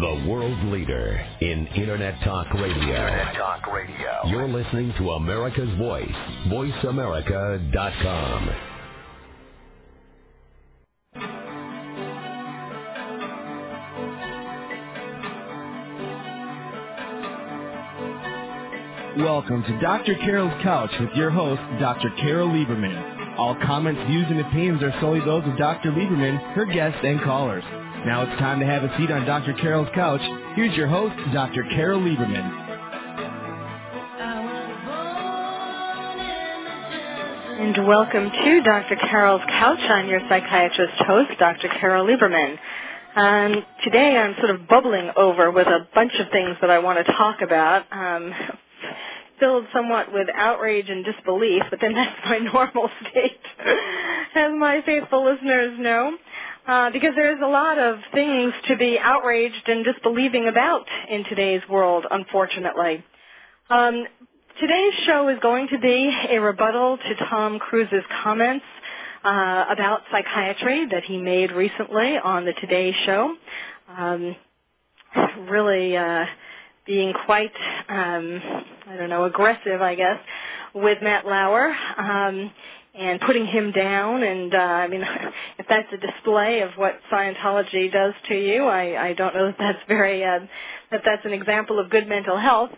The world leader in Internet Talk Radio. Internet Talk Radio. You're listening to America's Voice, voiceamerica.com. Welcome to Dr. Carole's Couch with your host, Dr. Carole Lieberman. All comments, views, and opinions are solely those of Dr. Lieberman, her guests, and callers. Now it's time to have a seat on Dr. Carole's Couch. Here's your host, Dr. Carole Lieberman. And welcome to Dr. Carole's Couch. I'm your psychiatrist host, Dr. Carole Lieberman. Um, today I'm sort of bubbling over with a bunch of things that I want to talk about. Um, filled somewhat with outrage and disbelief, but then that's my normal state, as my faithful listeners know. Uh, because there's a lot of things to be outraged and disbelieving about in today's world, unfortunately. Um, today's show is going to be a rebuttal to Tom Cruise's comments uh, about psychiatry that he made recently on the Today Show. Um, really uh, being quite, um, I don't know, aggressive, I guess, with Matt Lauer. Um, and putting him down. And uh, I mean, if that's a display of what Scientology does to you, I, I don't know that that's very uh, that that's an example of good mental health.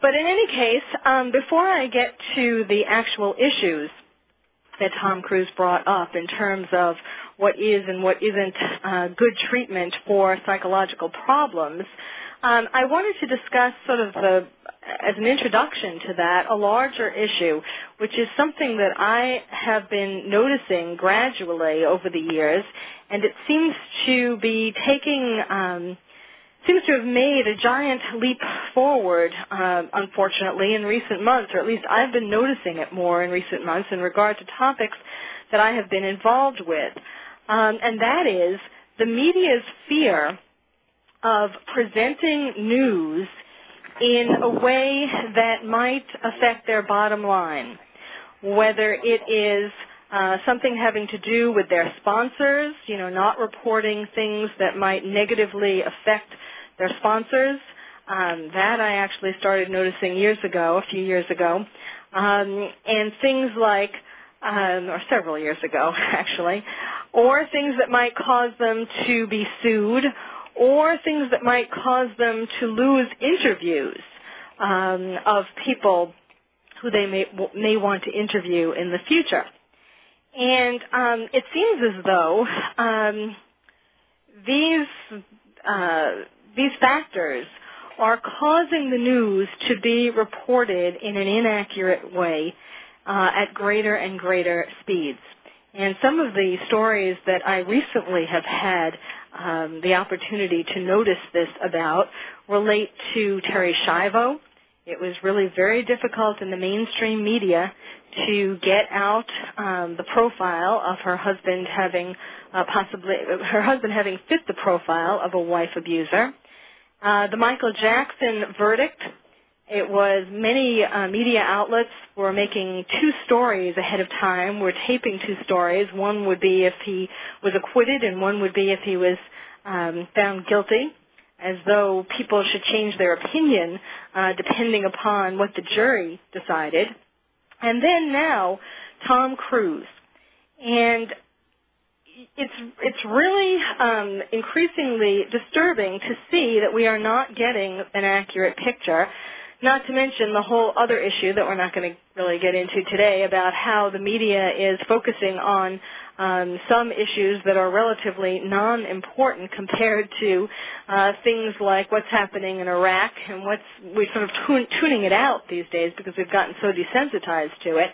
But in any case, um, before I get to the actual issues that Tom Cruise brought up in terms of what is and what isn't uh, good treatment for psychological problems, um, I wanted to discuss sort of the as an introduction to that, a larger issue, which is something that I have been noticing gradually over the years, and it seems to be taking, um, seems to have made a giant leap forward, uh, unfortunately, in recent months, or at least I've been noticing it more in recent months in regard to topics that I have been involved with. Um, and that is the media's fear of presenting news in a way that might affect their bottom line, whether it is uh, something having to do with their sponsors, you know, not reporting things that might negatively affect their sponsors. Um, that I actually started noticing years ago, a few years ago, um, and things like, um, or several years ago actually, or things that might cause them to be sued or things that might cause them to lose interviews um, of people who they may, may want to interview in the future. And um, it seems as though um, these uh, these factors are causing the news to be reported in an inaccurate way uh, at greater and greater speeds. And some of the stories that I recently have had um, the opportunity to notice this about relate to Terri Schiavo. It was really very difficult in the mainstream media to get out um, the profile of her husband having uh, possibly her husband having fit the profile of a wife abuser. Uh, the Michael Jackson verdict. It was many uh, media outlets were making two stories ahead of time. Were taping two stories. One would be if he was acquitted, and one would be if he was um, found guilty, as though people should change their opinion uh, depending upon what the jury decided. And then now, Tom Cruise, and it's it's really um, increasingly disturbing to see that we are not getting an accurate picture. Not to mention the whole other issue that we're not going to really get into today about how the media is focusing on um, some issues that are relatively non-important compared to uh, things like what's happening in Iraq and what's we're sort of tun- tuning it out these days because we've gotten so desensitized to it,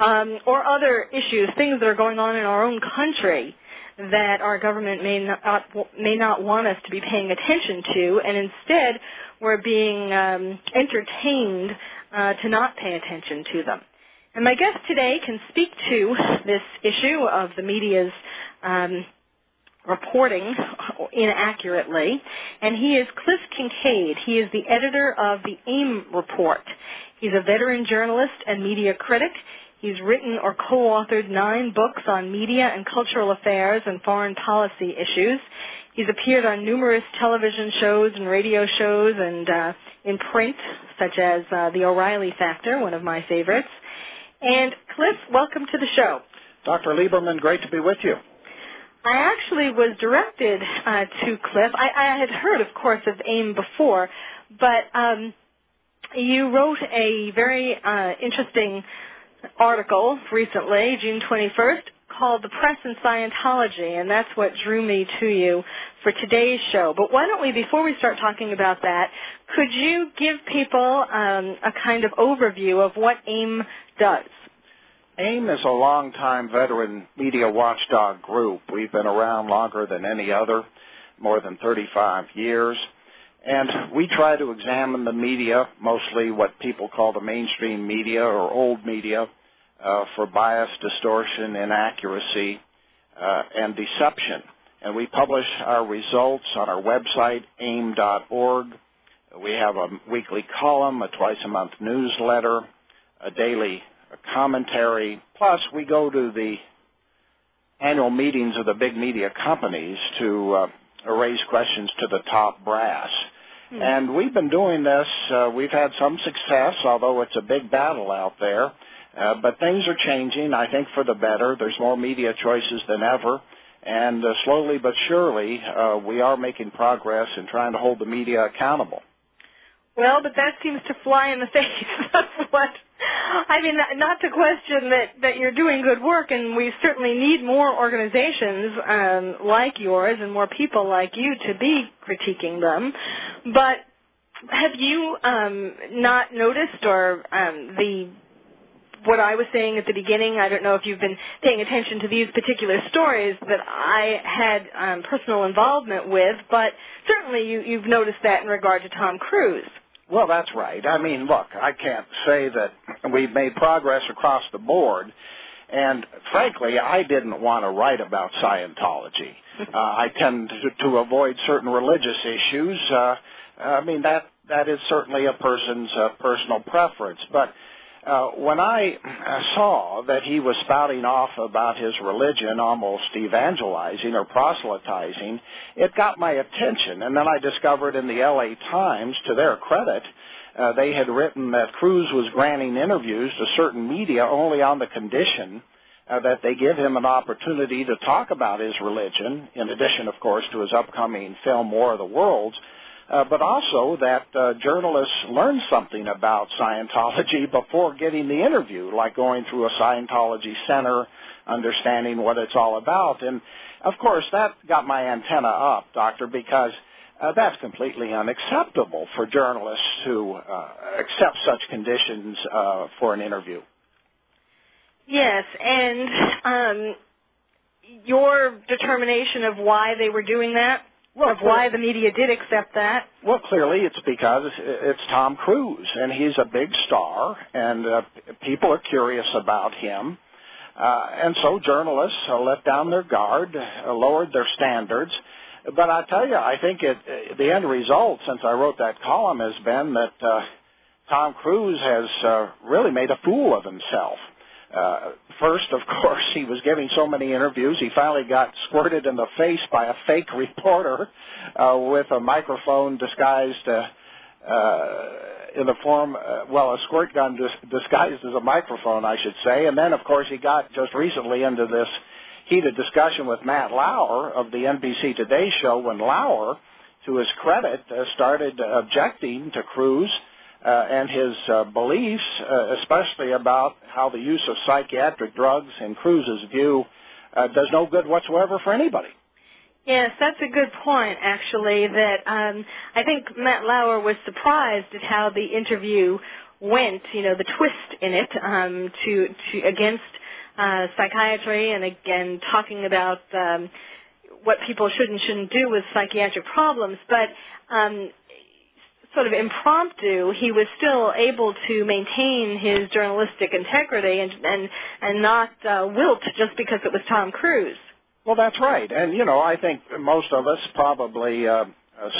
um, or other issues, things that are going on in our own country that our government may not may not want us to be paying attention to, and instead we're being um, entertained uh, to not pay attention to them. And my guest today can speak to this issue of the media's um, reporting inaccurately, and he is Cliff Kincaid. He is the editor of the AIM report. He's a veteran journalist and media critic. He's written or co-authored nine books on media and cultural affairs and foreign policy issues. He's appeared on numerous television shows and radio shows and uh, in print, such as uh, The O'Reilly Factor, one of my favorites. And Cliff, welcome to the show. Dr. Lieberman, great to be with you. I actually was directed uh, to Cliff. I, I had heard, of course, of AIM before, but um, you wrote a very uh, interesting article recently, June 21st, called The Press and Scientology, and that's what drew me to you for today's show. But why don't we, before we start talking about that, could you give people um, a kind of overview of what AIM does? AIM is a long-time veteran media watchdog group. We've been around longer than any other, more than 35 years. And we try to examine the media, mostly what people call the mainstream media or old media, uh, for bias, distortion, inaccuracy, uh, and deception. And we publish our results on our website, aim.org. We have a weekly column, a twice a month newsletter, a daily commentary. Plus, we go to the annual meetings of the big media companies to uh, raise questions to the top brass. Mm-hmm. And we've been doing this. Uh, we've had some success, although it's a big battle out there. Uh, but things are changing, I think, for the better. There's more media choices than ever. And uh, slowly but surely, uh, we are making progress in trying to hold the media accountable. Well, but that seems to fly in the face of what I mean, not to question that that you're doing good work, and we certainly need more organizations um, like yours and more people like you to be critiquing them. But have you um, not noticed, or um, the what I was saying at the beginning, I don't know if you've been paying attention to these particular stories that I had um, personal involvement with, but certainly you, you've noticed that in regard to Tom Cruise. Well, that's right. I mean, look, I can't say that we've made progress across the board. And frankly, I didn't want to write about Scientology. Uh, I tend to, to avoid certain religious issues. Uh, I mean, that that is certainly a person's uh, personal preference. But uh, when I saw that he was spouting off about his religion, almost evangelizing or proselytizing, it got my attention. And then I discovered in the LA Times, to their credit, uh, they had written that Cruise was granting interviews to certain media only on the condition uh, that they give him an opportunity to talk about his religion, in addition, of course, to his upcoming film War of the Worlds uh, but also that uh, journalists learn something about Scientology before getting the interview, like going through a Scientology center, understanding what it's all about. And of course, that got my antenna up, Doctor, because uh, that's completely unacceptable for journalists to uh, accept such conditions uh, for an interview. Yes, and um, your determination of why they were doing that well, of why the media did accept that? Well, clearly it's because it's Tom Cruise, and he's a big star, and uh, people are curious about him. Uh, and so journalists uh, let down their guard, uh, lowered their standards. But I tell you, I think it, uh, the end result, since I wrote that column, has been that uh, Tom Cruise has uh, really made a fool of himself. Uh, first, of course, he was giving so many interviews, he finally got squirted in the face by a fake reporter uh, with a microphone disguised uh, uh, in the form, uh, well, a squirt gun dis- disguised as a microphone, I should say. And then, of course, he got just recently into this heated discussion with Matt Lauer of the NBC Today show when Lauer, to his credit, uh, started objecting to uh, and his uh, beliefs, uh, especially about how the use of psychiatric drugs, in Cruise's view, uh, does no good whatsoever for anybody. Yes, that's a good point, actually. That um, I think Matt Lauer was surprised at how the interview went. You know, the twist in it um, to to against uh, psychiatry, and again talking about um, what people should and shouldn't do with psychiatric problems. But um, sort of impromptu, he was still able to maintain his journalistic integrity and and and not uh, wilt just because it was Tom Cruise. Well, that's right, and you know I think most of us probably uh,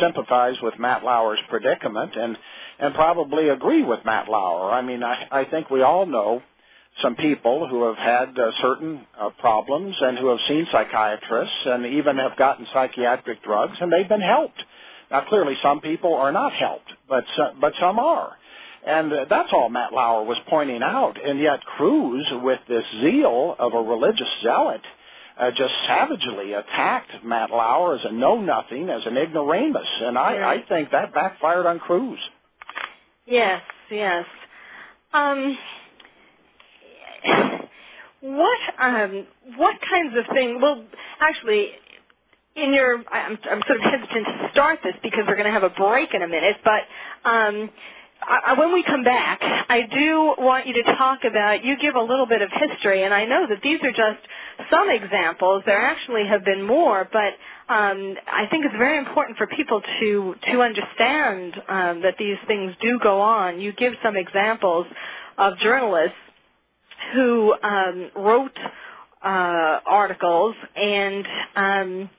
sympathize with Matt Lauer's predicament and and probably agree with Matt Lauer. I mean, I, I think we all know some people who have had uh, certain uh, problems and who have seen psychiatrists and even have gotten psychiatric drugs and they've been helped. Now, clearly, some people are not helped, but uh, but some are. And that's all Matt Lauer was pointing out. And yet Cruise, with this zeal of a religious zealot, uh, just savagely attacked Matt Lauer as a know-nothing, as an ignoramus. And I, I think that backfired on Cruise. Yes, yes. Um, what um, what kinds of things? Well, actually, in your, I'm, I'm sort of hesitant to start this because we're going to have a break in a minute, but um, I, when we come back, I do want you to talk about, you give a little bit of history, and I know that these are just some examples. There actually have been more, but um, I think it's very important for people to, to understand um, that these things do go on. You give some examples of journalists who um, wrote uh, articles and um,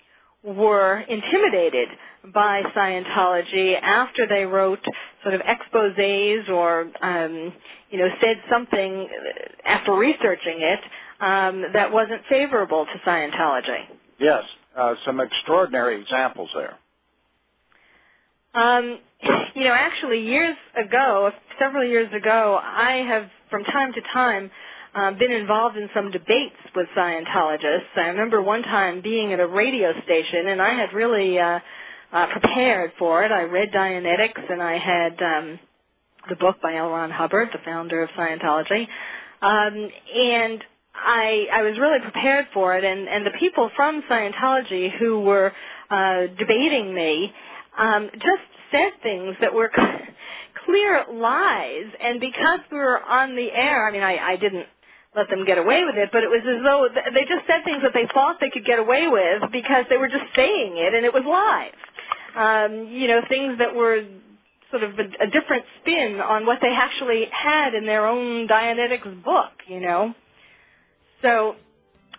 were intimidated by Scientology after they wrote sort of exposés or um, you know said something after researching it um, that wasn't favorable to Scientology. Yes, uh, some extraordinary examples there. Um, you know, actually, years ago, several years ago, I have, from time to time, uh, been involved in some debates with Scientologists. I remember one time being at a radio station, and I had really uh, uh, prepared for it. I read Dianetics, and I had um, the book by L. Ron Hubbard, the founder of Scientology, um, and I, I was really prepared for it. And, and the people from Scientology who were uh, debating me um, just said things that were clear lies. And because we were on the air, I mean, I, I didn't let them get away with it, but it was as though they just said things that they thought they could get away with because they were just saying it and it was live um, you know, things that were sort of a, a different spin on what they actually had in their own Dianetics book, you know. So,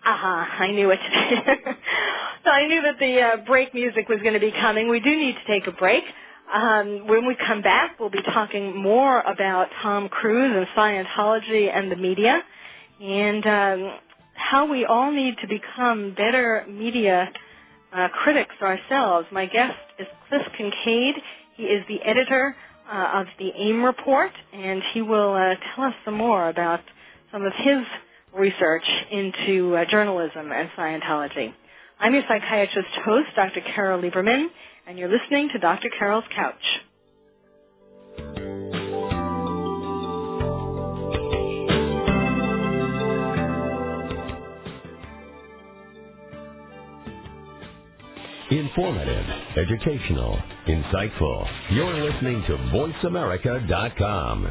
aha, uh-huh, I knew it. so I knew that the uh, break music was going to be coming. We do need to take a break. Um, when we come back, we'll be talking more about Tom Cruise and Scientology and the media, and um, how we all need to become better media uh, critics ourselves. My guest is Cliff Kincaid. He is the editor uh, of the AIM report, and he will uh, tell us some more about some of his research into uh, journalism and Scientology. I'm your psychiatrist host, Dr. Carole Lieberman, and you're listening to Dr. Carole's Couch. Informative, educational, insightful. You're listening to VoiceAmerica.com.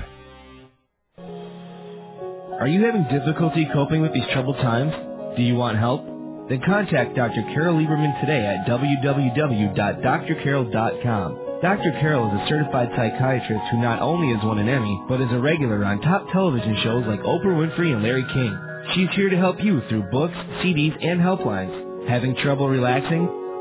Are you having difficulty coping with these troubled times? Do you want help? Then contact Dr. Carole Lieberman today at www.drcarol.com. Dr. Carole is a certified psychiatrist who not only has won an Emmy, but is a regular on top television shows like Oprah Winfrey and Larry King. She's here to help you through books, CDs, and helplines. Having trouble relaxing?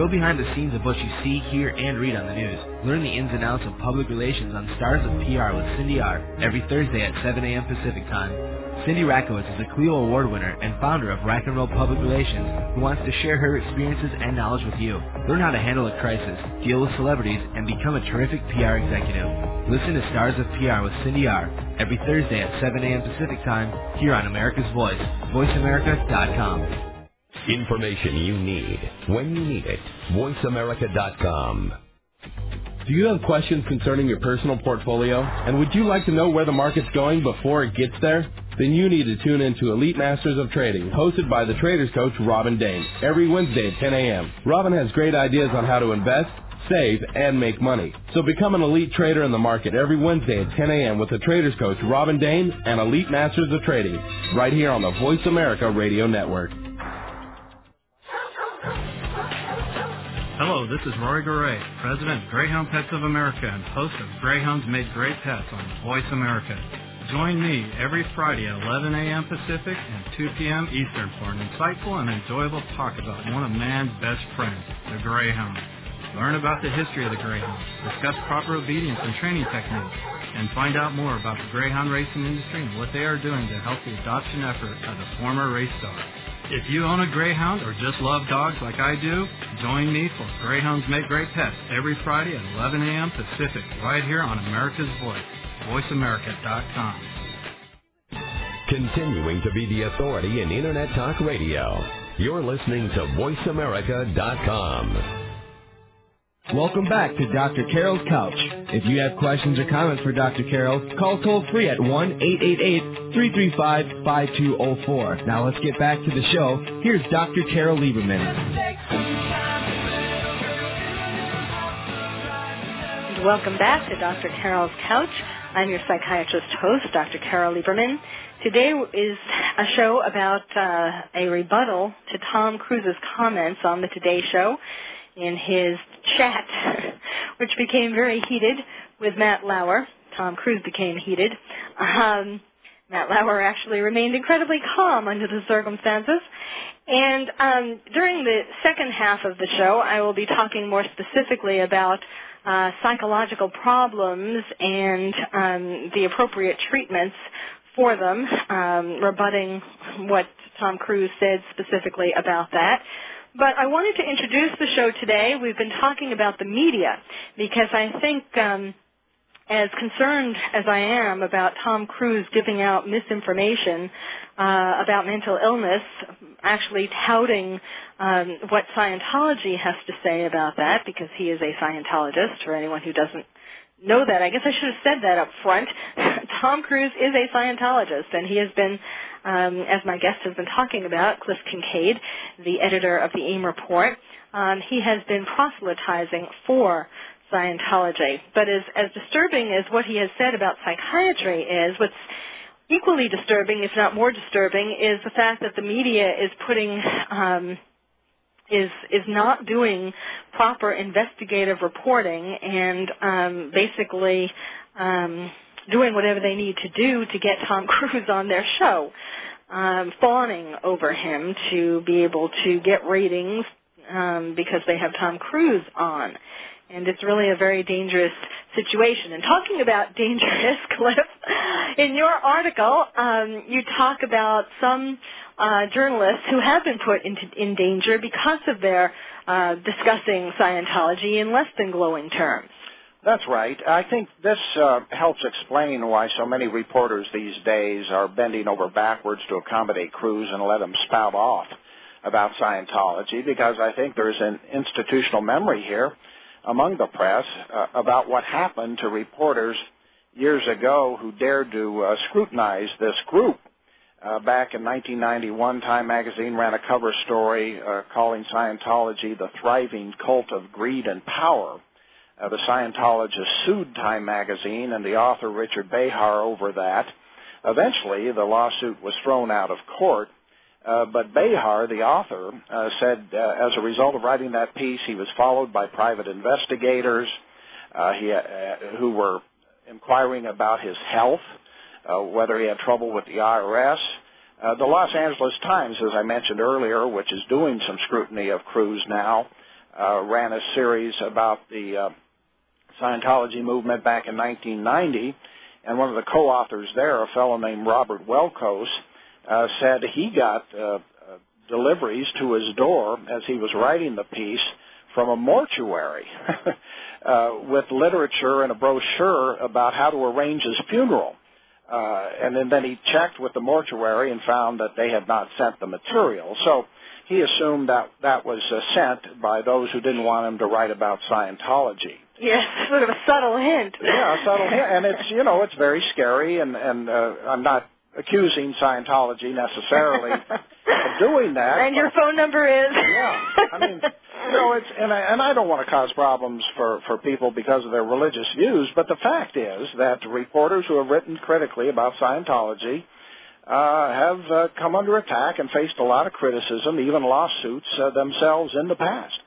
Go behind the scenes of what you see, hear, and read on the news. Learn the ins and outs of public relations on Stars of PR with Cindy R. every Thursday at 7 a.m. Pacific Time. Cindy Rakowitz is a Clio Award winner and founder of Rack and Roll Public Relations who wants to share her experiences and knowledge with you. Learn how to handle a crisis, deal with celebrities, and become a terrific PR executive. Listen to Stars of PR with Cindy R. every Thursday at 7 a.m. Pacific Time here on America's Voice, voiceamerica.com. Information you need when you need it. VoiceAmerica.com. Do you have questions concerning your personal portfolio? And would you like to know where the market's going before it gets there? Then you need to tune in to Elite Masters of Trading, hosted by the Traders Coach Robin Dane, every Wednesday at 10 a.m. Robin has great ideas on how to invest, save, and make money. So become an elite trader in the market every Wednesday at 10 a.m. with the Traders Coach Robin Dane and Elite Masters of Trading, right here on the Voice America Radio Network. Hello, this is Rory Garay, President of Greyhound Pets of America and host of Greyhounds Make Great Pets on Voice America. Join me every Friday at 11 a.m. Pacific and 2 p.m. Eastern for an insightful and enjoyable talk about one of man's best friends, the Greyhound. Learn about the history of the Greyhound, discuss proper obedience and training techniques, and find out more about the Greyhound racing industry and what they are doing to help the adoption effort of the former race star. If you own a Greyhound or just love dogs like I do, join me for Greyhounds Make Great Pets every Friday at 11 a.m. Pacific, right here on America's Voice, voiceamerica.com. Continuing to be the authority in Internet Talk Radio, you're listening to VoiceAmerica.com. Welcome back to Dr. Carole's Couch. If you have questions or comments for Dr. Carole, call toll free at 1-888-335-5204. Now let's get back to the show. Here's Dr. Carole Lieberman. Welcome back to Dr. Carole's Couch. I'm your psychiatrist host, Dr. Carole Lieberman. Today is a show about uh, a rebuttal to Tom Cruise's comments on the Today Show in his chat, which became very heated with Matt Lauer. Tom Cruise became heated. Um, Matt Lauer actually remained incredibly calm under the circumstances. And um, during the second half of the show, I will be talking more specifically about uh, psychological problems and um, the appropriate treatments for them, um, rebutting what Tom Cruise said specifically about that. But I wanted to introduce the show today. We've been talking about the media because I think um, as concerned as I am about Tom Cruise giving out misinformation uh, about mental illness, actually touting um, what Scientology has to say about that, because he is a Scientologist, for anyone who doesn't know that. I guess I should have said that up front. Tom Cruise is a Scientologist, and he has been, um, as my guest has been talking about, Cliff Kincaid, the editor of the AIM report, um, he has been proselytizing for Scientology. But as, as disturbing as what he has said about psychiatry is, what's equally disturbing, if not more disturbing, is the fact that the media is putting um, is is not doing proper investigative reporting and um, basically um, doing whatever they need to do to get Tom Cruise on their show, um, fawning over him to be able to get ratings um, because they have Tom Cruise on and it's really a very dangerous situation. And talking about dangerous, Cliff, in your article, um, you talk about some uh, journalists who have been put into, in danger because of their uh, discussing Scientology in less than glowing terms. That's right. I think this uh, helps explain why so many reporters these days are bending over backwards to accommodate Cruise and let him spout off about Scientology because I think there's an institutional memory here among the press uh, about what happened to reporters years ago who dared to uh, scrutinize this group. Uh, back in 1991, Time magazine ran a cover story uh, calling Scientology the thriving cult of greed and power. Uh, the Scientologists sued Time magazine and the author Richard Behar over that. Eventually, the lawsuit was thrown out of court, uh, but Behar, the author, uh, said uh, as a result of writing that piece, he was followed by private investigators uh, he, uh, who were inquiring about his health, whether he had trouble with the IRS. The Los Angeles Times, as I mentioned earlier, which is doing some scrutiny of Cruise now, ran a series about the Scientology movement back in 1990, and one of the co-authors there, a fellow named Robert Welkos, uh, said he got uh, uh, deliveries to his door as he was writing the piece from a mortuary uh, with literature and a brochure about how to arrange his funeral. Uh, and then, then he checked with the mortuary and found that they had not sent the material. So he assumed that that was uh, sent by those who didn't want him to write about Scientology. Yes, sort of a subtle hint. Yeah, a subtle hint, and it's you know it's very scary, and and uh, I'm not accusing Scientology necessarily of doing that. And your phone number is. yeah, I mean, you know, it's and I, and I don't want to cause problems for for people because of their religious views, but the fact is that reporters who have written critically about Scientology uh, have uh, come under attack and faced a lot of criticism, even lawsuits uh, themselves in the past.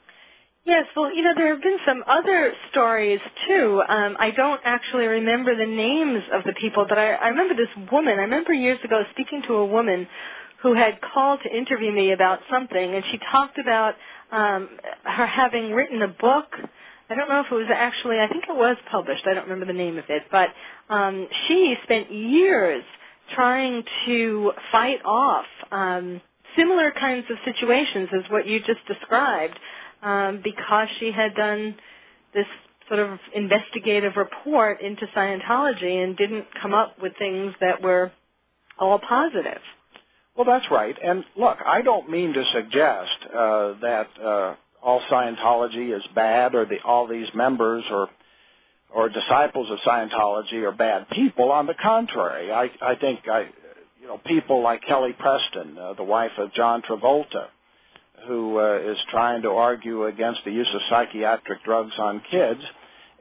Yes, well, you know, there have been some other stories too. Um, I don't actually remember the names of the people, but I, I remember this woman. I remember years ago speaking to a woman who had called to interview me about something, and she talked about um, her having written a book. I don't know if it was actually, I think it was published. I don't remember the name of it, but um, she spent years trying to fight off um, similar kinds of situations as what you just described um, because she had done this sort of investigative report into Scientology and didn't come up with things that were all positive. Well, that's right. And look, I don't mean to suggest uh, that uh, all Scientology is bad or the, all these members or or disciples of Scientology are bad people. On the contrary, I, I think I, you know, people like Kelly Preston, uh, the wife of John Travolta, who uh, is trying to argue against the use of psychiatric drugs on kids,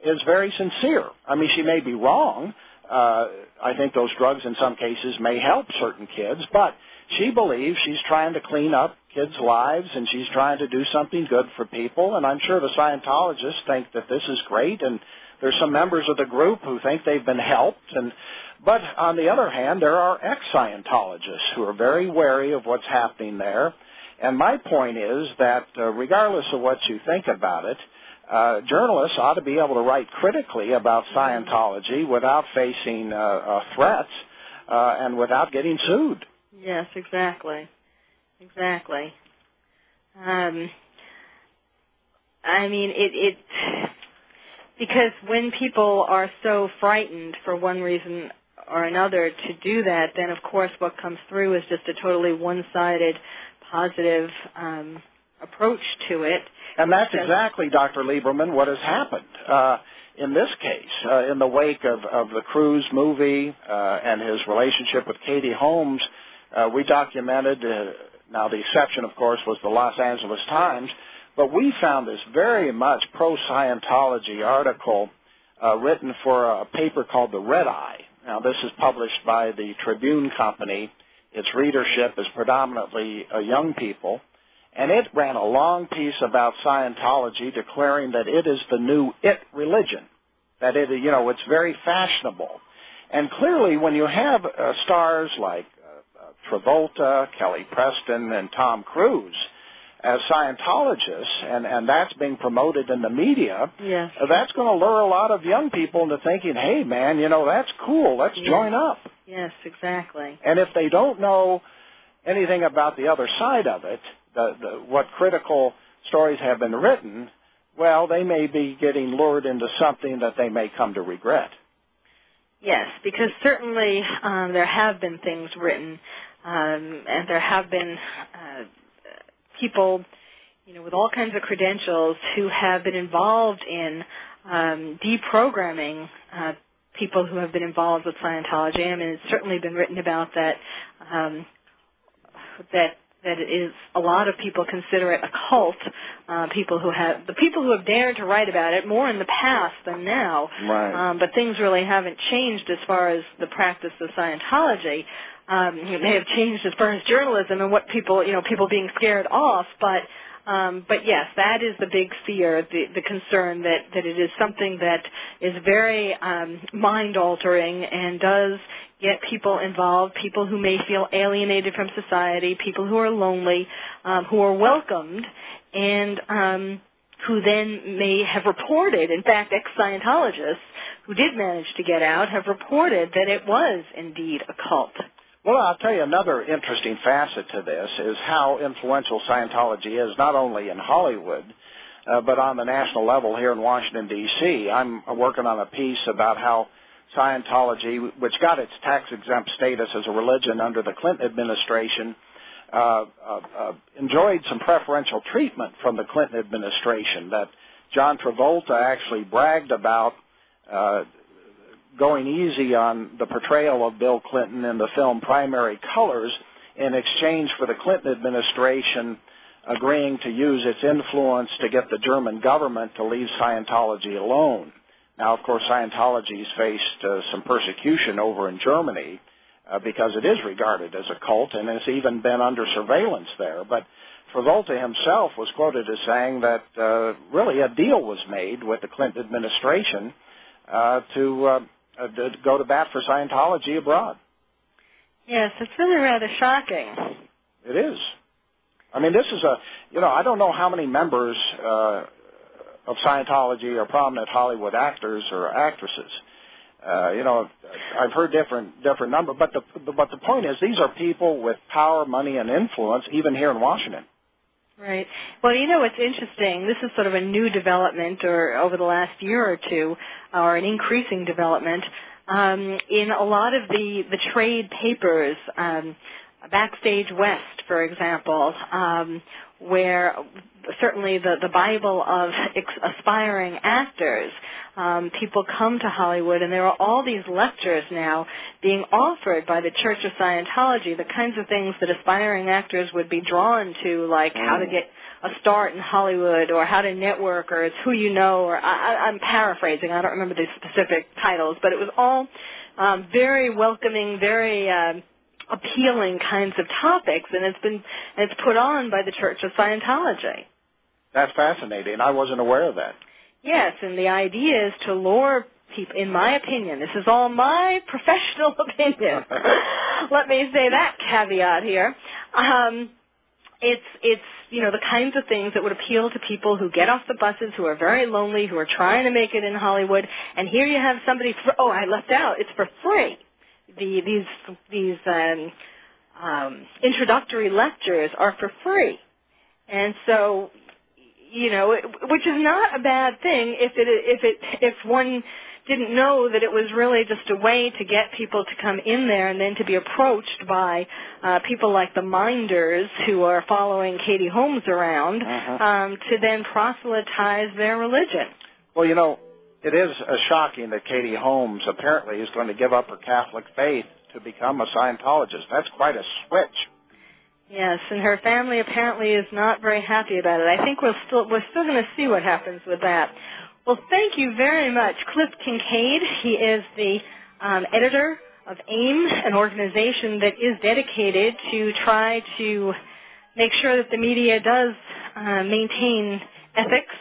is very sincere. I mean, she may be wrong. Uh, I think those drugs in some cases may help certain kids, but she believes she's trying to clean up kids' lives and she's trying to do something good for people. And I'm sure the Scientologists think that this is great and there's some members of the group who think they've been helped and but on the other hand, there are ex-Scientologists who are very wary of what's happening there. And my point is that uh, regardless of what you think about it, uh, journalists ought to be able to write critically about Scientology without facing uh, uh, threats uh, and without getting sued. Yes, exactly. Exactly. Um, I mean, it, it because when people are so frightened for one reason or another to do that, then of course what comes through is just a totally one-sided, positive um, approach to it. And that's exactly, Dr. Lieberman, what has happened. Uh, in this case, uh, in the wake of, of the Cruise movie uh, and his relationship with Katie Holmes, uh, we documented, uh, now the exception, of course, was the Los Angeles Times, but we found this very much pro-Scientology article uh, written for a paper called The Red Eye. Now, this is published by the Tribune Company. Its readership is predominantly uh, young people. And it ran a long piece about Scientology declaring that it is the new it religion. That it, you know, it's very fashionable. And clearly when you have uh, stars like uh, uh Travolta, Kelly Preston, and Tom Cruise, as Scientologists, and, and that's being promoted in the media, yes. that's going to lure a lot of young people into thinking, hey, man, you know, that's cool. Let's yes. join up. Yes, exactly. And if they don't know anything about the other side of it, the, the, what critical stories have been written, well, they may be getting lured into something that they may come to regret. Yes, because certainly um, there have been things written, um, and there have been uh, people, you know, with all kinds of credentials who have been involved in um, deprogramming uh, people who have been involved with Scientology. I mean, it's certainly been written about that. Um, that that it is a lot of people consider it a cult. Uh, people who have the people who have dared to write about it more in the past than now. Right. Um, but things really haven't changed as far as the practice of Scientology um, it may have changed as far as journalism and what people, you know, people being scared off, but um, but yes, that is the big fear, the, the concern that, that it is something that is very um, mind altering and does get people involved, people who may feel alienated from society, people who are lonely, um, who are welcomed, and um, who then may have reported, in fact, ex-Scientologists who did manage to get out have reported that it was indeed a cult. Well, I'll tell you another interesting facet to this is how influential Scientology is, not only in Hollywood, uh, but on the national level here in Washington, D.C. I'm working on a piece about how Scientology, which got its tax-exempt status as a religion under the Clinton administration, uh, uh, uh, enjoyed some preferential treatment from the Clinton administration that John Travolta actually bragged about uh, going easy on the portrayal of Bill Clinton in the film Primary Colors in exchange for the Clinton administration agreeing to use its influence to get the German government to leave Scientology alone. Now, of course, Scientology's faced uh, some persecution over in Germany uh, because it is regarded as a cult and has even been under surveillance there. But Travolta himself was quoted as saying that uh, really a deal was made with the Clinton administration uh, to, uh, uh, to go to bat for Scientology abroad. Yes, it's really rather shocking. It is. I mean, this is a, you know, I don't know how many members uh, of Scientology are prominent Hollywood actors or actresses. Uh, you know, I've heard different different number, but the but the point is, these are people with power, money, and influence, even here in Washington. Right. Well, you know what's interesting? This is sort of a new development, or over the last year or two, or an increasing development um, in a lot of the the trade papers. Um, Backstage West, for example, um, where certainly the, the Bible of ex- aspiring actors. Um, people come to Hollywood, and there are all these lectures now being offered by the Church of Scientology, the kinds of things that aspiring actors would be drawn to, like how to get a start in Hollywood, or how to network, or it's who you know, or I, I'm paraphrasing. I don't remember the specific titles, but it was all um, very welcoming, very. Uh, appealing kinds of topics, and it's been and it's put on by the Church of Scientology. That's fascinating. I wasn't aware of that. Yes, and the idea is to lure people. In my opinion, this is all my professional opinion. Let me say that caveat here. Um, it's it's you know the kinds of things that would appeal to people who get off the buses, who are very lonely, who are trying to make it in Hollywood, and here you have somebody. For, oh, I left out. It's for free the these these um, um, introductory lectures are for free, and so you know, which is not a bad thing if it if it if one didn't know that it was really just a way to get people to come in there and then to be approached by uh, people like the minders who are following Katie Holmes around uh-huh. um, to then proselytize their religion. Well, you know, it is shocking that Katie Holmes apparently is going to give up her Catholic faith to become a Scientologist. That's quite a switch. Yes, and her family apparently is not very happy about it. I think we're still we're still going to see what happens with that. Well, thank you very much, Cliff Kincaid. He is the um, editor of AIM, an organization that is dedicated to try to make sure that the media does uh, maintain ethics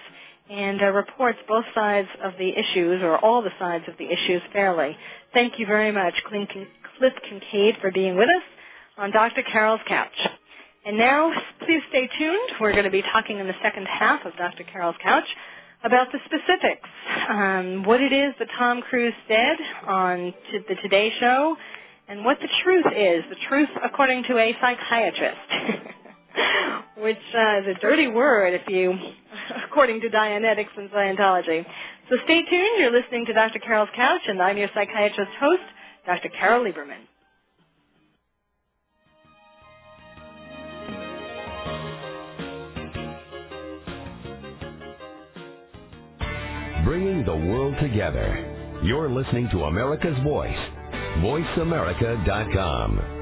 and uh, reports both sides of the issues or all the sides of the issues fairly. Thank you very much, Cliff Kincaid, for being with us on Dr. Carole's Couch. And now, please stay tuned. We're going to be talking in the second half of Dr. Carole's Couch about the specifics, um, what it is that Tom Cruise said on the Today Show, and what the truth is, the truth according to a psychiatrist. which uh, is a dirty word if you, according to Dianetics and Scientology. So stay tuned. You're listening to Dr. Carole's Couch, and I'm your psychiatrist host, Dr. Carole Lieberman. Bringing the world together. You're listening to America's Voice, voiceamerica.com.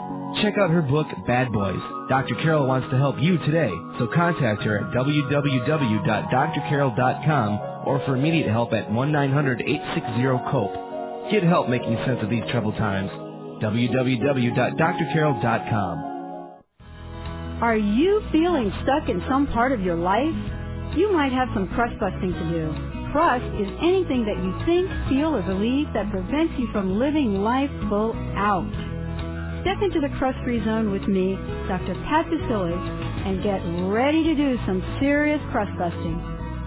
Check out her book, Bad Boys. Dr. Carole wants to help you today, so contact her at www.drcarol.com or for immediate help at 1-900-860-COPE. Get help making sense of these troubled times. www.drcarol.com. Are you feeling stuck in some part of your life? You might have some crust busting to do. Crust is anything that you think, feel, or believe that prevents you from living life full out. Step into the crust-free zone with me, Dr. Pat Baccili, and get ready to do some serious crust busting.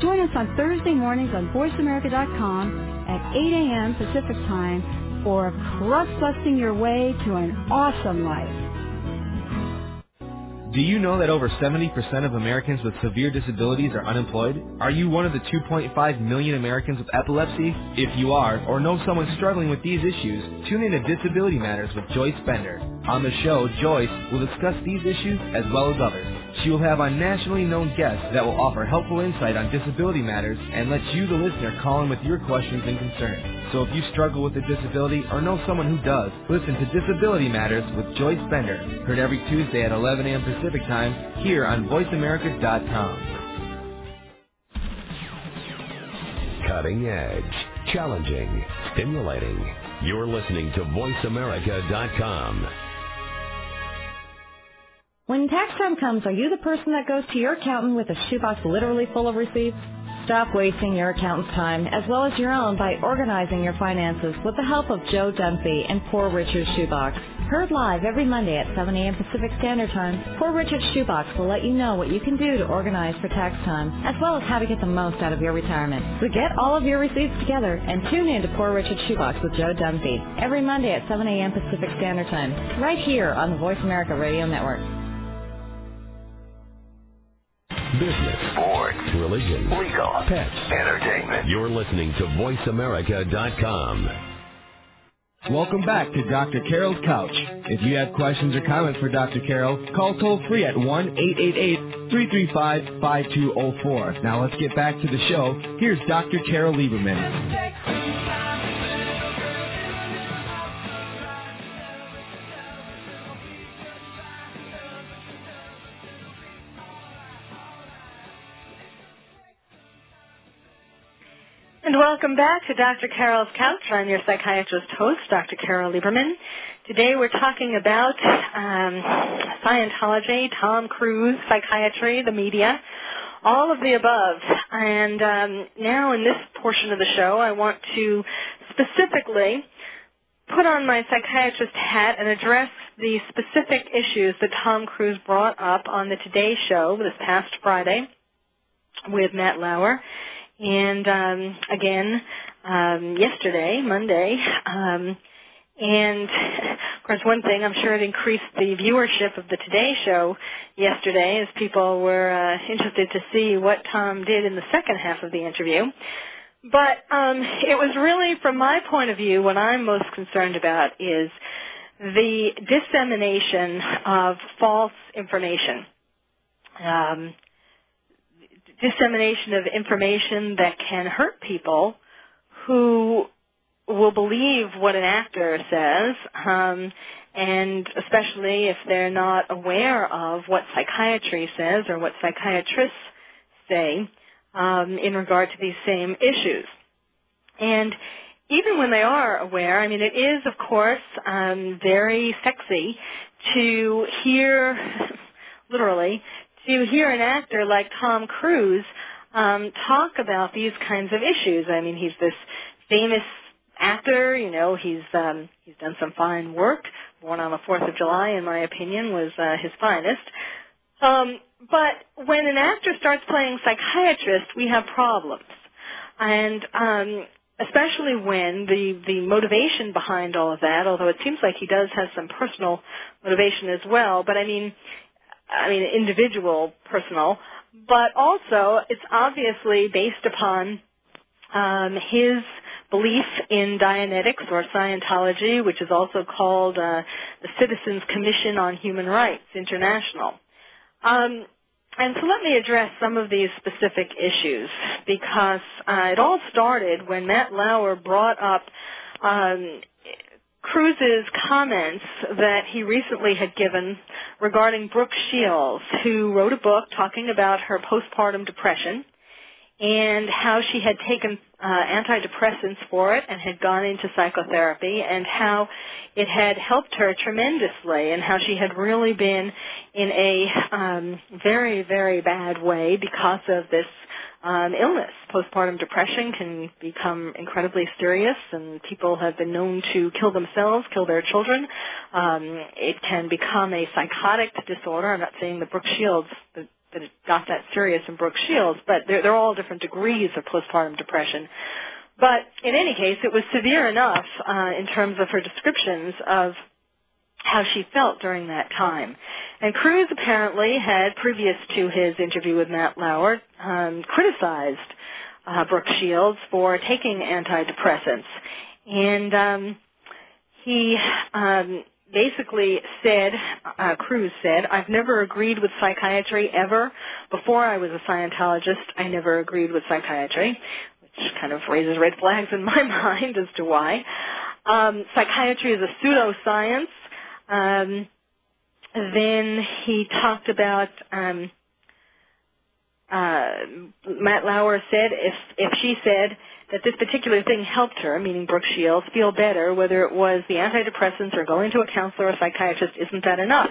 Join us on Thursday mornings on VoiceAmerica.com at 8 a.m. Pacific Time for crust busting your way to an awesome life. Do you know that over 70% of Americans with severe disabilities are unemployed? Are you one of the 2.5 million Americans with epilepsy? If you are, or know someone struggling with these issues, tune in to Disability Matters with Joyce Bender. On the show, Joyce will discuss these issues as well as others. She will have on nationally known guests that will offer helpful insight on disability matters and let you, the listener, call in with your questions and concerns. So if you struggle with a disability or know someone who does, listen to Disability Matters with Joyce Bender, heard every Tuesday at 11 a.m. Pacific Time here on VoiceAmerica.com. Cutting edge, challenging, stimulating. You're listening to VoiceAmerica.com. When tax time comes, are you the person that goes to your accountant with a shoebox literally full of receipts? Stop wasting your accountant's time as well as your own by organizing your finances with the help of Joe Dunphy and Poor Richard's Shoebox. Heard live every Monday at 7 a.m. Pacific Standard Time, Poor Richard's Shoebox will let you know what you can do to organize for tax time, as well as how to get the most out of your retirement. So get all of your receipts together and tune in to Poor Richard's Shoebox with Joe Dunphy every Monday at 7 a.m. Pacific Standard Time, right here on the Voice America Radio Network. Business, Sports, religion, legal, pets. entertainment. You're listening to VoiceAmerica.com. Welcome back to Dr. Carole's Couch. If you have questions or comments for Dr. Carole, call toll free at 1-888-335-5204. Now let's get back to the show. Here's Dr. Carole Lieberman. Welcome back to Dr. Carole's Couch. I'm your psychiatrist host, Dr. Carole Lieberman. Today we're talking about um, Scientology, Tom Cruise, psychiatry, the media, all of the above. And um, now in this portion of the show, I want to specifically put on my psychiatrist hat and address the specific issues that Tom Cruise brought up on the Today Show this past Friday with Matt Lauer. And um, again, um, yesterday, Monday, um, and of course, one thing I'm sure it increased the viewership of the Today Show yesterday, as people were uh, interested to see what Tom did in the second half of the interview. But um, it was really, from my point of view, what I'm most concerned about is the dissemination of false information. Um, dissemination of information that can hurt people who will believe what an actor says, um, and especially if they're not aware of what psychiatry says or what psychiatrists say um, in regard to these same issues. And even when they are aware, I mean, it is, of course, um, very sexy to hear, literally, to hear an actor like Tom Cruise um, talk about these kinds of issues. I mean, he's this famous actor. You know, he's um, he's done some fine work. Born on the Fourth of July, in my opinion, was uh, his finest. Um, but when an actor starts playing psychiatrist, we have problems, and um, especially when the the motivation behind all of that, although it seems like he does have some personal motivation as well. But I mean, I mean, individual, personal, but also it's obviously based upon um, his belief in Dianetics or Scientology, which is also called uh, the Citizens Commission on Human Rights International. Um, and so let me address some of these specific issues because uh, it all started when Matt Lauer brought up um, Cruise's comments that he recently had given regarding Brooke Shields, who wrote a book talking about her postpartum depression and how she had taken uh, antidepressants for it and had gone into psychotherapy and how it had helped her tremendously and how she had really been in a um, very, very bad way because of this um, illness. Postpartum depression can become incredibly serious, and people have been known to kill themselves, kill their children. Um, it can become a psychotic disorder. I'm not saying that Brooke Shields that, that it got that serious in Brooke Shields, but they're, they're all different degrees of postpartum depression. But in any case, it was severe enough uh, in terms of her descriptions of how she felt during that time. And Cruise apparently had, previous to his interview with Matt Lauer, um, criticized uh, Brooke Shields for taking antidepressants. And um, he um, basically said, uh, Cruise said, I've never agreed with psychiatry ever. Before I was a Scientologist, I never agreed with psychiatry, which kind of raises red flags in my mind as to why. Um, psychiatry is a pseudoscience. Um, then he talked about um, uh, Matt Lauer said if if she said that this particular thing helped her, meaning Brooke Shields, feel better, whether it was the antidepressants or going to a counselor or psychiatrist, isn't that enough?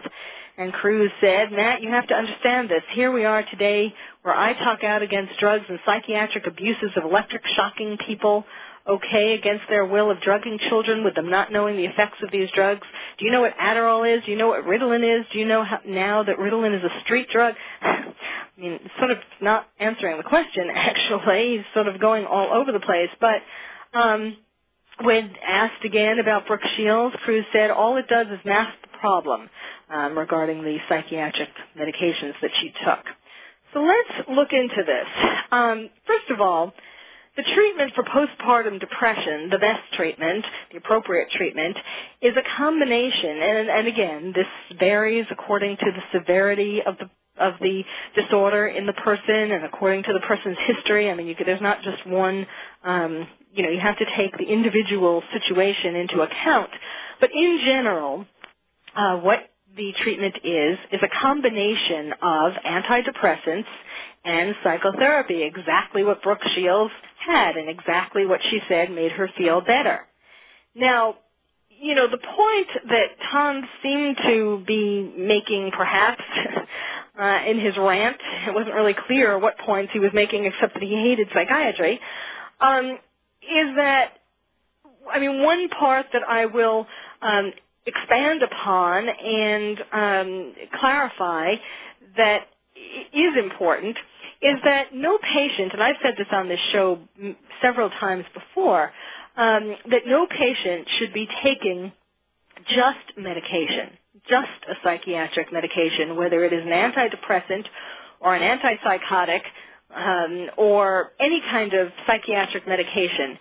And Cruise said, Matt, you have to understand this. Here we are today where I talk out against drugs and psychiatric abuses of electric shocking people okay against their will of drugging children with them not knowing the effects of these drugs? Do you know what Adderall is? Do you know what Ritalin is? Do you know how, now that Ritalin is a street drug? I mean, sort of not answering the question, actually. He's sort of going all over the place. But um, when asked again about Brooke Shields, Cruise said all it does is mask the problem um, regarding the psychiatric medications that she took. So let's look into this. Um, first of all, the treatment for postpartum depression, the best treatment, the appropriate treatment, is a combination, and, and again, this varies according to the severity of the of the disorder in the person and according to the person's history. I mean, you could, there's not just one. Um, you know, you have to take the individual situation into account. But in general, uh, what the treatment is is a combination of antidepressants and psychotherapy, exactly what Brooke Shields had and exactly what she said made her feel better. Now, you know, the point that Tom seemed to be making perhaps uh, in his rant, it wasn't really clear what points he was making except that he hated psychiatry, um, is that, I mean, one part that I will um, expand upon and um, clarify that is important is that no patient, and I've said this on this show several times before, um, that no patient should be taking just medication, just a psychiatric medication, whether it is an antidepressant or an antipsychotic um, or any kind of psychiatric medication.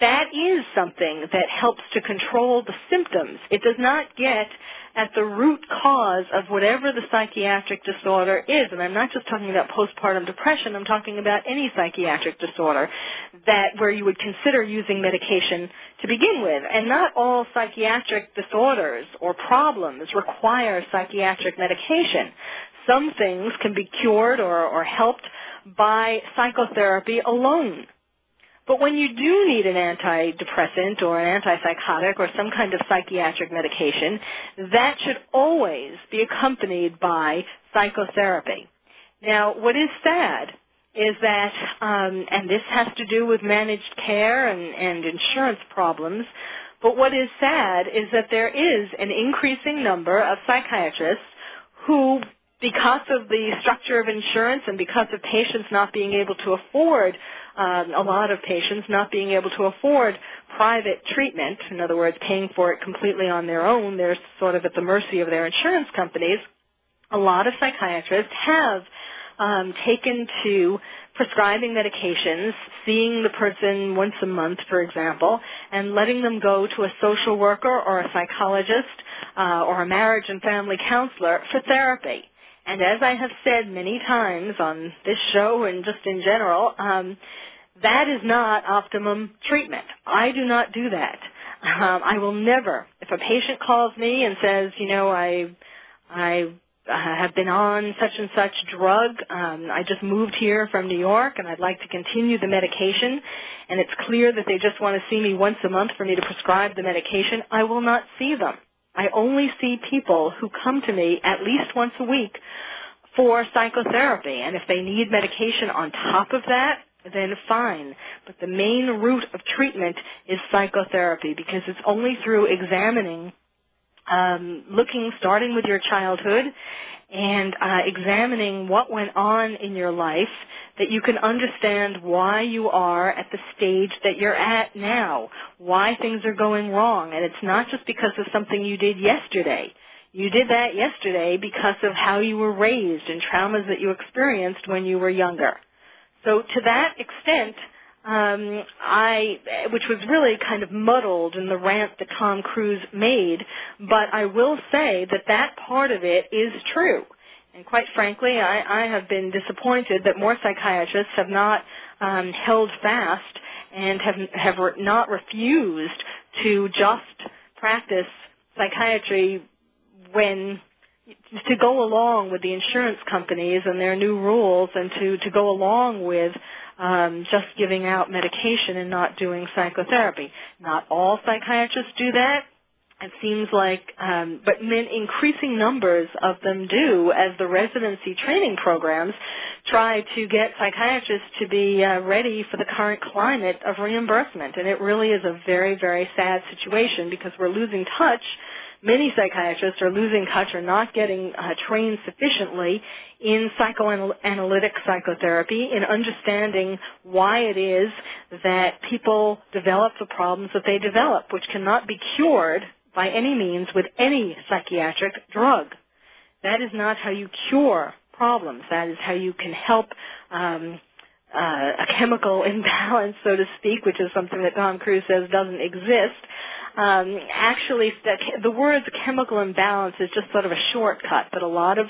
That is something that helps to control the symptoms. It does not get at the root cause of whatever the psychiatric disorder is. And I'm not just talking about postpartum depression, I'm talking about any psychiatric disorder that where you would consider using medication to begin with. And not all psychiatric disorders or problems require psychiatric medication. Some things can be cured or, or helped by psychotherapy alone. But when you do need an antidepressant or an antipsychotic or some kind of psychiatric medication, that should always be accompanied by psychotherapy. Now, what is sad is that, um, and this has to do with managed care and, and insurance problems, but what is sad is that there is an increasing number of psychiatrists who because of the structure of insurance and because of patients not being able to afford um, a lot of patients not being able to afford private treatment, in other words, paying for it completely on their own, they're sort of at the mercy of their insurance companies. A lot of psychiatrists have um, taken to prescribing medications, seeing the person once a month, for example, and letting them go to a social worker or a psychologist uh, or a marriage and family counselor for therapy. And as I have said many times on this show and just in general, um, that is not optimum treatment. I do not do that. Um, I will never, if a patient calls me and says, you know, I, I have been on such and such drug. Um, I just moved here from New York, and I'd like to continue the medication. And it's clear that they just want to see me once a month for me to prescribe the medication. I will not see them. I only see people who come to me at least once a week for psychotherapy. And if they need medication on top of that, then fine. But the main route of treatment is psychotherapy because it's only through examining um, looking, starting with your childhood, and uh, examining what went on in your life that you can understand why you are at the stage that you're at now, why things are going wrong. And it's not just because of something you did yesterday. You did that yesterday because of how you were raised and traumas that you experienced when you were younger. So to that extent, um, I, which was really kind of muddled in the rant that Tom Cruise made, but I will say that that part of it is true. And quite frankly, I, I have been disappointed that more psychiatrists have not um, held fast and have have re- not refused to just practice psychiatry when to go along with the insurance companies and their new rules and to to go along with um, just giving out medication and not doing psychotherapy. Not all psychiatrists do that. It seems like, um, but increasing numbers of them do as the residency training programs try to get psychiatrists to be uh, ready for the current climate of reimbursement. And it really is a very, very sad situation because we're losing touch many psychiatrists are losing touch or not getting uh, trained sufficiently in psychoanalytic psychotherapy, in understanding why it is that people develop the problems that they develop, which cannot be cured by any means with any psychiatric drug. That is not how you cure problems. That is how you can help um, uh, a chemical imbalance, so to speak, which is something that Tom Cruise says doesn't exist. Um, actually the, the words chemical imbalance is just sort of a shortcut that a lot of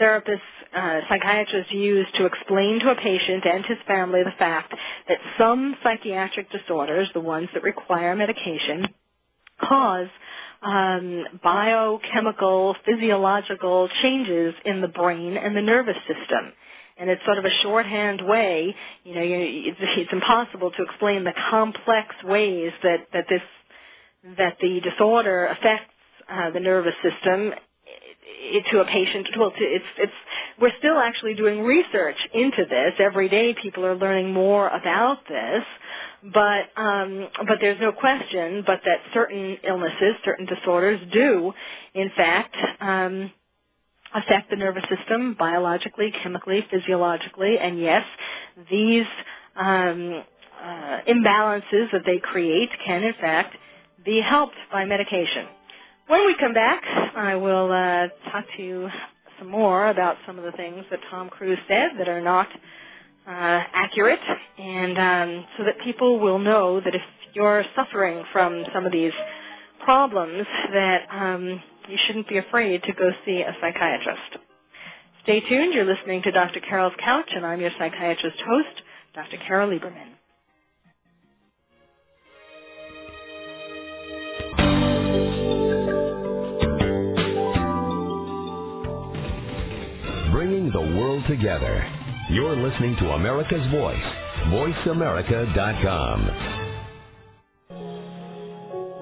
therapists, uh, psychiatrists use to explain to a patient and his family the fact that some psychiatric disorders, the ones that require medication, cause um, biochemical, physiological changes in the brain and the nervous system and it's sort of a shorthand way. You know, it's, it's impossible to explain the complex ways that that this that the disorder affects uh, the nervous system to a patient. Well, to, it's it's we're still actually doing research into this every day. People are learning more about this, but um, but there's no question but that certain illnesses, certain disorders, do in fact. Um, affect the nervous system biologically, chemically, physiologically, and yes, these um, uh, imbalances that they create can in fact be helped by medication. When we come back, I will uh, talk to you some more about some of the things that Tom Cruise said that are not uh, accurate, and um, so that people will know that if you're suffering from some of these problems, that um, you shouldn't be afraid to go see a psychiatrist. Stay tuned. You're listening to Dr. Carole's Couch, and I'm your psychiatrist host, Dr. Carole Lieberman. bringing the world together. You're listening to America's Voice, voiceamerica.com.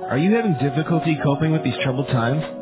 Are you having difficulty coping with these troubled times?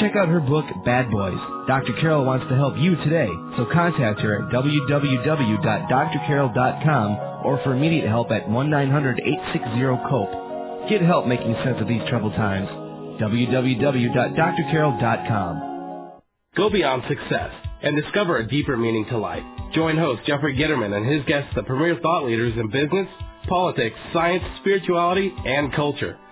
check out her book, Bad Boys. Dr. Carole wants to help you today, so contact her at www.drcarole.com or for immediate help at 1-900-860-COPE. Get help making sense of these troubled times. www.drcarole.com. Go beyond success and discover a deeper meaning to life. Join host Jeffrey Gitterman and his guests, the premier thought leaders in business, politics, science, spirituality, and culture,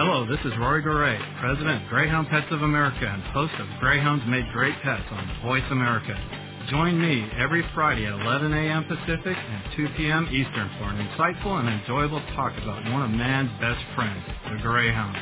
Hello, this is Rory Goree, President of Greyhound Pets of America and host of Greyhounds Made Great Pets on Voice America. Join me every Friday at 11 a.m. Pacific and 2 p.m. Eastern for an insightful and enjoyable talk about one of man's best friends, the Greyhound.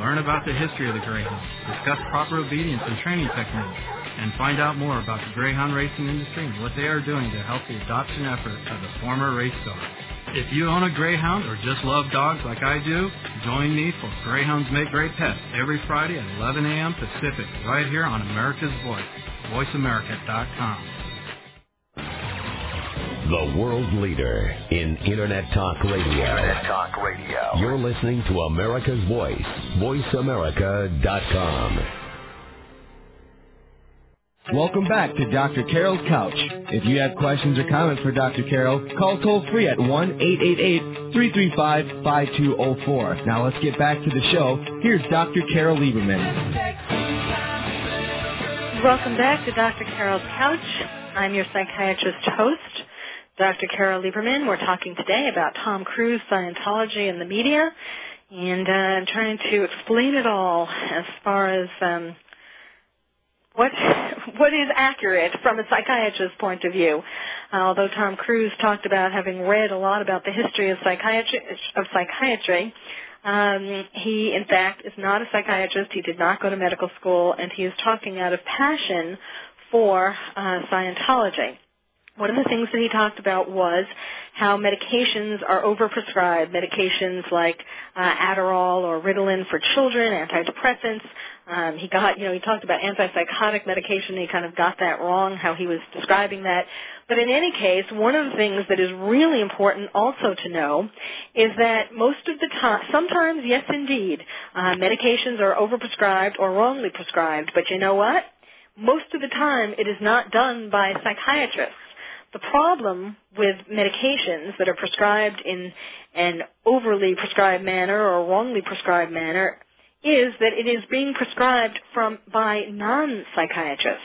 Learn about the history of the Greyhound, discuss proper obedience and training techniques, and find out more about the Greyhound racing industry and what they are doing to help the adoption effort of the former race dog. If you own a Greyhound or just love dogs like I do, join me for Greyhounds Make Great Pets every Friday at 11 a.m. Pacific, right here on America's Voice, voiceamerica.com. The world leader in Internet Talk Radio. Internet Talk Radio. You're listening to America's Voice, voiceamerica.com. Welcome back to Dr. Carole's Couch. If you have questions or comments for Dr. Carole, call toll free at 1-888-335-5204. Now let's get back to the show. Here's Dr. Carole Lieberman. Welcome back to Dr. Carole's Couch. I'm your psychiatrist host, Dr. Carole Lieberman. We're talking today about Tom Cruise, Scientology, and the media, and uh, I'm trying to explain it all as far as um, what what is accurate from a psychiatrist's point of view. Uh, although Tom Cruise talked about having read a lot about the history of psychiatry, of psychiatry, um, he in fact is not a psychiatrist. He did not go to medical school, and he is talking out of passion for uh, Scientology. One of the things that he talked about was how medications are overprescribed. Medications like uh, Adderall or Ritalin for children, antidepressants. Um, he got, you know, he talked about antipsychotic medication. He kind of got that wrong, how he was describing that. But in any case, one of the things that is really important also to know is that most of the time, sometimes, yes indeed, uh, medications are overprescribed or wrongly prescribed. But you know what? Most of the time, it is not done by psychiatrists. The problem with medications that are prescribed in an overly prescribed manner or wrongly prescribed manner is that it is being prescribed from by non-psychiatrists.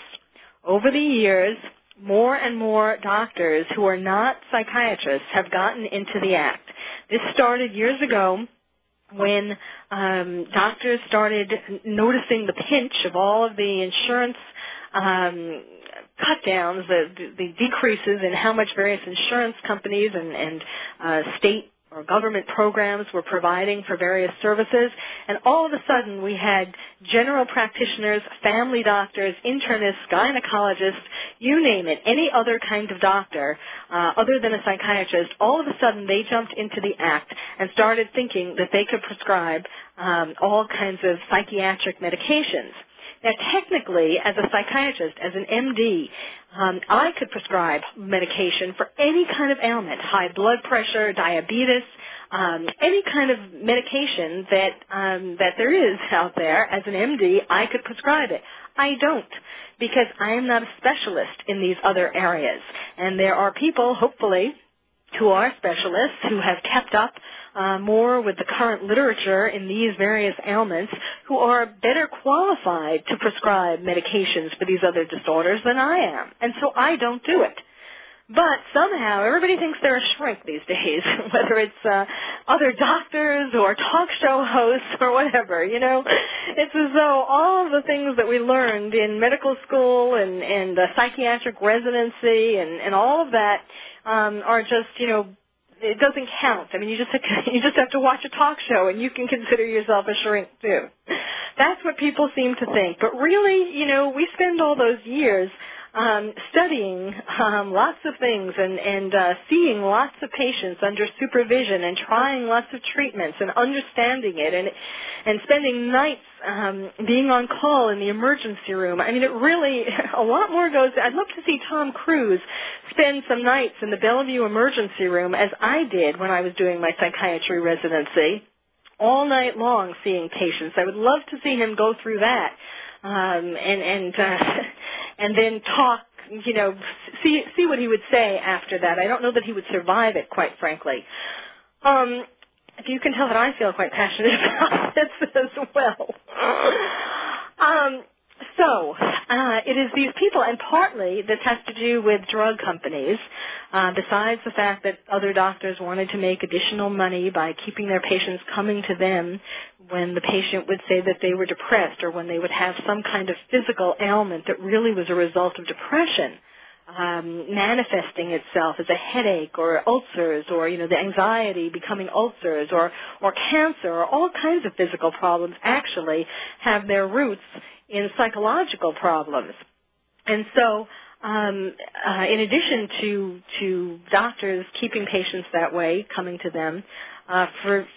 Over the years, more and more doctors who are not psychiatrists have gotten into the act. This started years ago when um, doctors started noticing the pinch of all of the insurance um, cut downs, the, the decreases in how much various insurance companies and, and uh, state or government programs were providing for various services. And all of a sudden we had general practitioners, family doctors, internists, gynecologists, you name it, any other kind of doctor uh, other than a psychiatrist, all of a sudden they jumped into the act and started thinking that they could prescribe um, all kinds of psychiatric medications. Now, technically, as a psychiatrist, as an MD, um, I could prescribe medication for any kind of ailment, high blood pressure, diabetes, um, any kind of medication that um, that there is out there. As an MD, I could prescribe it. I don't because I am not a specialist in these other areas, and there are people, hopefully, who are specialists who have kept up uh, more with the current literature in these various ailments who are better qualified to prescribe medications for these other disorders than I am. And so I don't do it. But somehow everybody thinks they're a shrink these days, whether it's uh, other doctors or talk show hosts or whatever. You know, it's as though all the things that we learned in medical school and and uh, psychiatric residency and and all of that um, are just you know it doesn't count. I mean, you just have to, you just have to watch a talk show and you can consider yourself a shrink too. That's what people seem to think. But really, you know, we spend all those years um, studying um, lots of things and, and uh, seeing lots of patients under supervision and trying lots of treatments and understanding it and and spending nights um, being on call in the emergency room. I mean, it really a lot more goes. I'd love to see Tom Cruise spend some nights in the Bellevue emergency room as I did when I was doing my psychiatry residency all night long seeing patients. I would love to see him go through that um, and and uh, and then talk. You know, see see what he would say after that. I don't know that he would survive it, quite frankly. Um, you can tell that I feel quite passionate about this as well. Um, So, uh, it is these people, and partly this has to do with drug companies, uh, besides the fact that other doctors wanted to make additional money by keeping their patients coming to them when the patient would say that they were depressed or when they would have some kind of physical ailment that really was a result of depression. Um, manifesting itself as a headache or ulcers or you know the anxiety becoming ulcers or or cancer or all kinds of physical problems actually have their roots in psychological problems. And so, um, uh, in addition to to doctors keeping patients that way, coming to them uh, for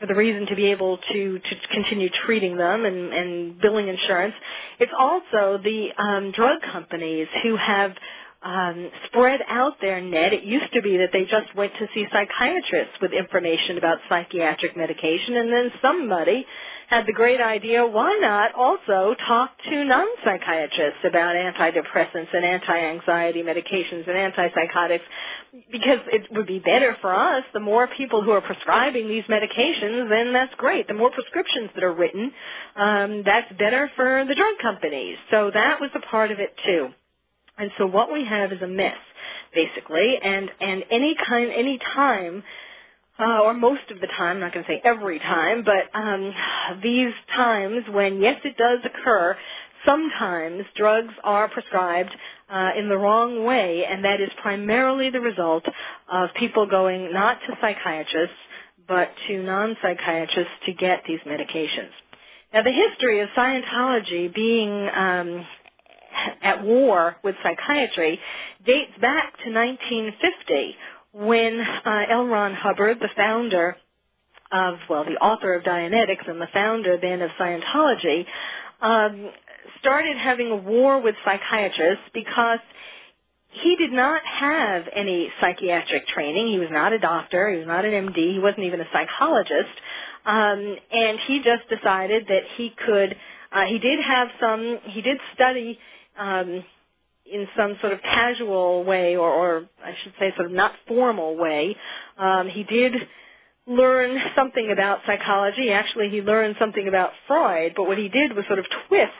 for the reason to be able to to continue treating them and, and billing insurance, it's also the um, drug companies who have um, spread out their net. It used to be that they just went to see psychiatrists with information about psychiatric medication, and then somebody had the great idea, why not also talk to non-psychiatrists about antidepressants and anti-anxiety medications and antipsychotics because it would be better for us. The more people who are prescribing these medications, then that's great. The more prescriptions that are written, um, that's better for the drug companies. So that was a part of it too. And so what we have is a myth, basically, and, and any kind, any time uh, or most of the time, I'm not going to say every time, but um, these times when, yes, it does occur, sometimes drugs are prescribed uh, in the wrong way, and that is primarily the result of people going not to psychiatrists, but to non-psychiatrists to get these medications. Now, the history of Scientology being um, at war with psychiatry dates back to 1950 when uh, L. Ron Hubbard, the founder of, well, the author of Dianetics and the founder then of Scientology, um, started having a war with psychiatrists because he did not have any psychiatric training. He was not a doctor. He was not an MD. He wasn't even a psychologist. Um, and he just decided that he could. Uh, he did have some. He did study um, in some sort of casual way, or, or I should say, sort of not formal way. Um, he did learn something about psychology. Actually, he learned something about Freud, but what he did was sort of twist.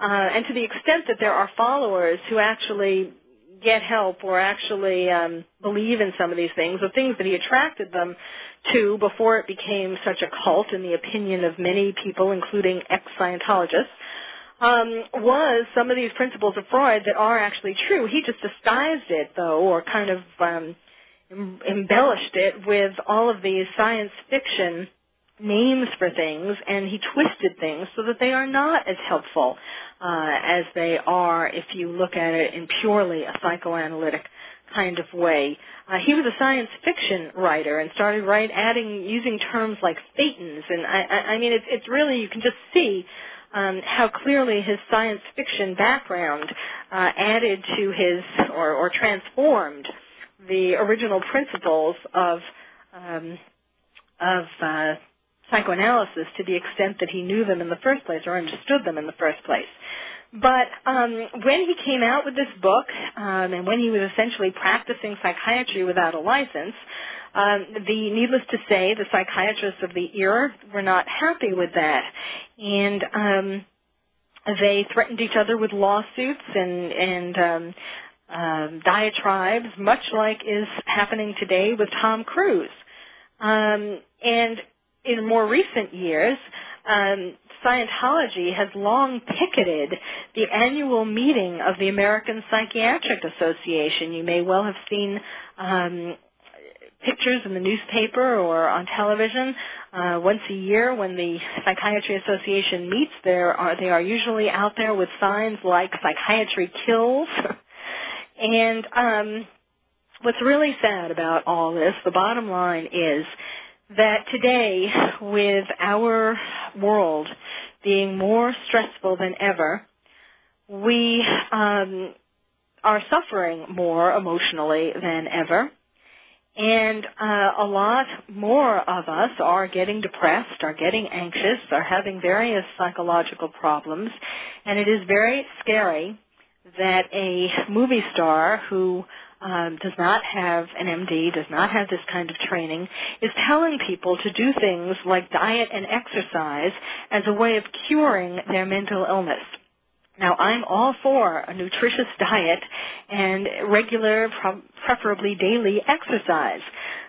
Uh, and to the extent that there are followers who actually get help or actually um, believe in some of these things, the things that he attracted them to before it became such a cult in the opinion of many people, including ex-Scientologists, um, was some of these principles of Freud that are actually true. He just disguised it, though, or kind of um, em- embellished it with all of these science fiction names for things, and he twisted things so that they are not as helpful uh, as they are if you look at it in purely a psychoanalytic kind of way. Uh, he was a science fiction writer and started right adding using terms like thetans, and I, I, I mean it's it's really you can just see um, how clearly his science fiction background uh, added to his or, or, transformed the original principles of um, of uh, psychoanalysis to the extent that he knew them in the first place or understood them in the first place. But um, when he came out with this book, um, and when he was essentially practicing psychiatry without a license, um, the needless to say, the psychiatrists of the era were not happy with that, and um, they threatened each other with lawsuits and and um, um, diatribes, much like is happening today with Tom Cruise. Um, and in more recent years, um, Scientology has long picketed the annual meeting of the American Psychiatric Association. You may well have seen um, pictures in the newspaper or on television uh, once a year when the Psychiatry Association meets. There are they are usually out there with signs like "Psychiatry kills," and um, what's really sad about all this, the bottom line is that today, with our world being more stressful than ever, we um, are suffering more emotionally than ever. And uh, a lot more of us are getting depressed, are getting anxious, are having various psychological problems, and it is very scary that a movie star who um, does not have an MD, does not have this kind of training, is telling people to do things like diet and exercise as a way of curing their mental illness. Now, I'm all for a nutritious diet and regular, preferably daily exercise.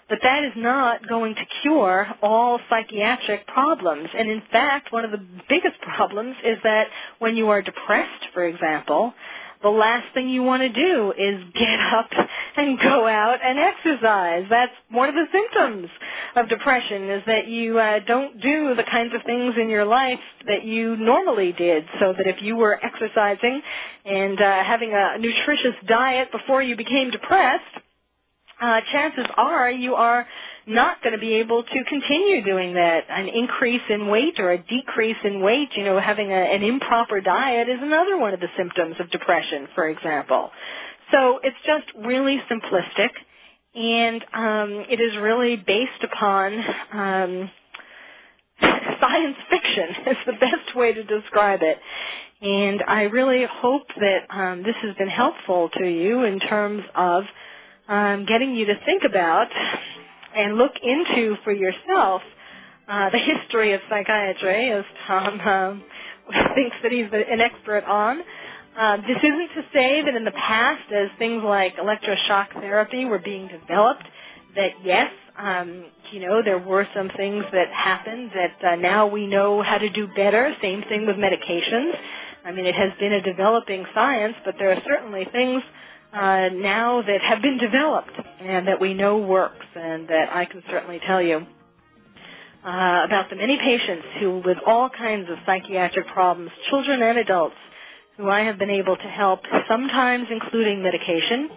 But that is not going to cure all psychiatric problems. And in fact, one of the biggest problems is that when you are depressed, for example, the last thing you want to do is get up and go out and exercise. That's one of the symptoms of depression is that you uh, don't do the kinds of things in your life that you normally did. So that if you were exercising and uh, having a nutritious diet before you became depressed, uh, chances are you are not going to be able to continue doing that. An increase in weight or a decrease in weight, you know, having a, an improper diet is another one of the symptoms of depression, for example. So it's just really simplistic, and um, it is really based upon um, science fiction. Is the best way to describe it. And I really hope that um, this has been helpful to you in terms of um, getting you to think about and look into for yourself uh, the history of psychiatry, as Tom um, thinks that he's an expert on. Uh, this isn't to say that in the past, as things like electroshock therapy were being developed, that yes, um, you know, there were some things that happened that uh, now we know how to do better. Same thing with medications. I mean, it has been a developing science, but there are certainly things uh, now that have been developed and that we know works and that I can certainly tell you uh, about the many patients who, with all kinds of psychiatric problems, children and adults, who I have been able to help, sometimes including medication,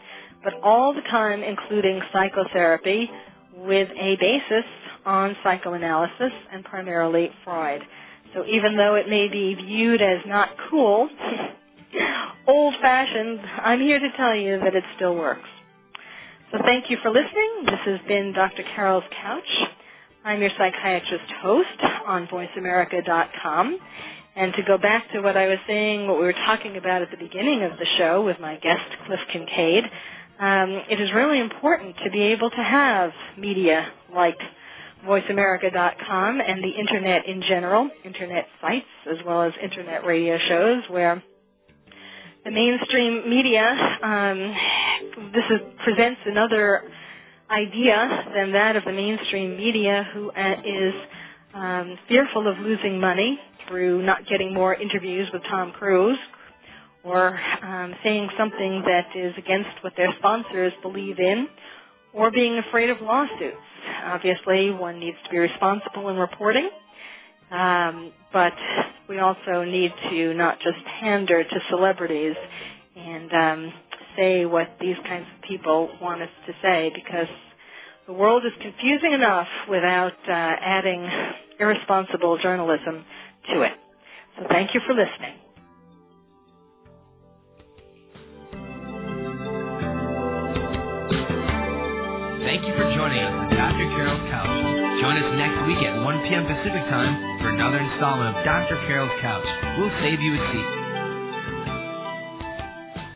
but all the time including psychotherapy with a basis on psychoanalysis and primarily Freud. So even though it may be viewed as not cool, old fashioned, I'm here to tell you that it still works. So thank you for listening. This has been Dr. Carole's Couch. I'm your psychiatrist host on voiceamerica.com. And to go back to what I was saying, what we were talking about at the beginning of the show with my guest, Cliff Kincaid, um, it is really important to be able to have media like voiceamerica.com and the internet in general, internet sites as well as internet radio shows where the mainstream media, um, this is, presents another idea than that of the mainstream media who uh, is um, fearful of losing money through not getting more interviews with Tom Cruise or um, saying something that is against what their sponsors believe in or being afraid of lawsuits. Obviously, one needs to be responsible in reporting um, but we also need to not just pander to celebrities and um, say what these kinds of people want us to say because the world is confusing enough without uh, adding irresponsible journalism to it. So thank you for listening. Thank you for joining us on Dr. Carole's Couch. Join us next week at 1 p.m. Pacific Time for another installment of Dr. Carole's Couch. We'll save you a seat.